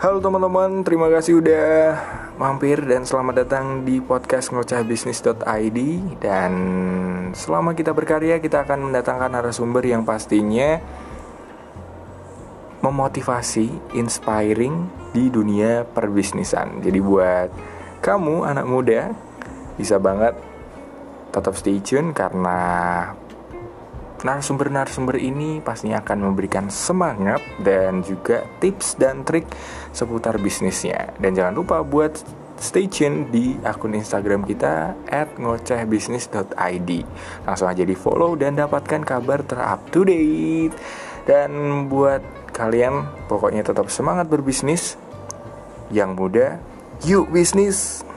Halo teman-teman, terima kasih udah mampir dan selamat datang di podcast ngocehbisnis.id Dan selama kita berkarya kita akan mendatangkan narasumber yang pastinya memotivasi, inspiring di dunia perbisnisan. Jadi buat kamu anak muda bisa banget tetap stay tune karena narasumber-narasumber ini pastinya akan memberikan semangat dan juga tips dan trik seputar bisnisnya. Dan jangan lupa buat stay tune di akun Instagram kita at ngocehbisnis.id Langsung aja di follow dan dapatkan kabar terup to date Dan buat kalian pokoknya tetap semangat berbisnis Yang muda, yuk bisnis!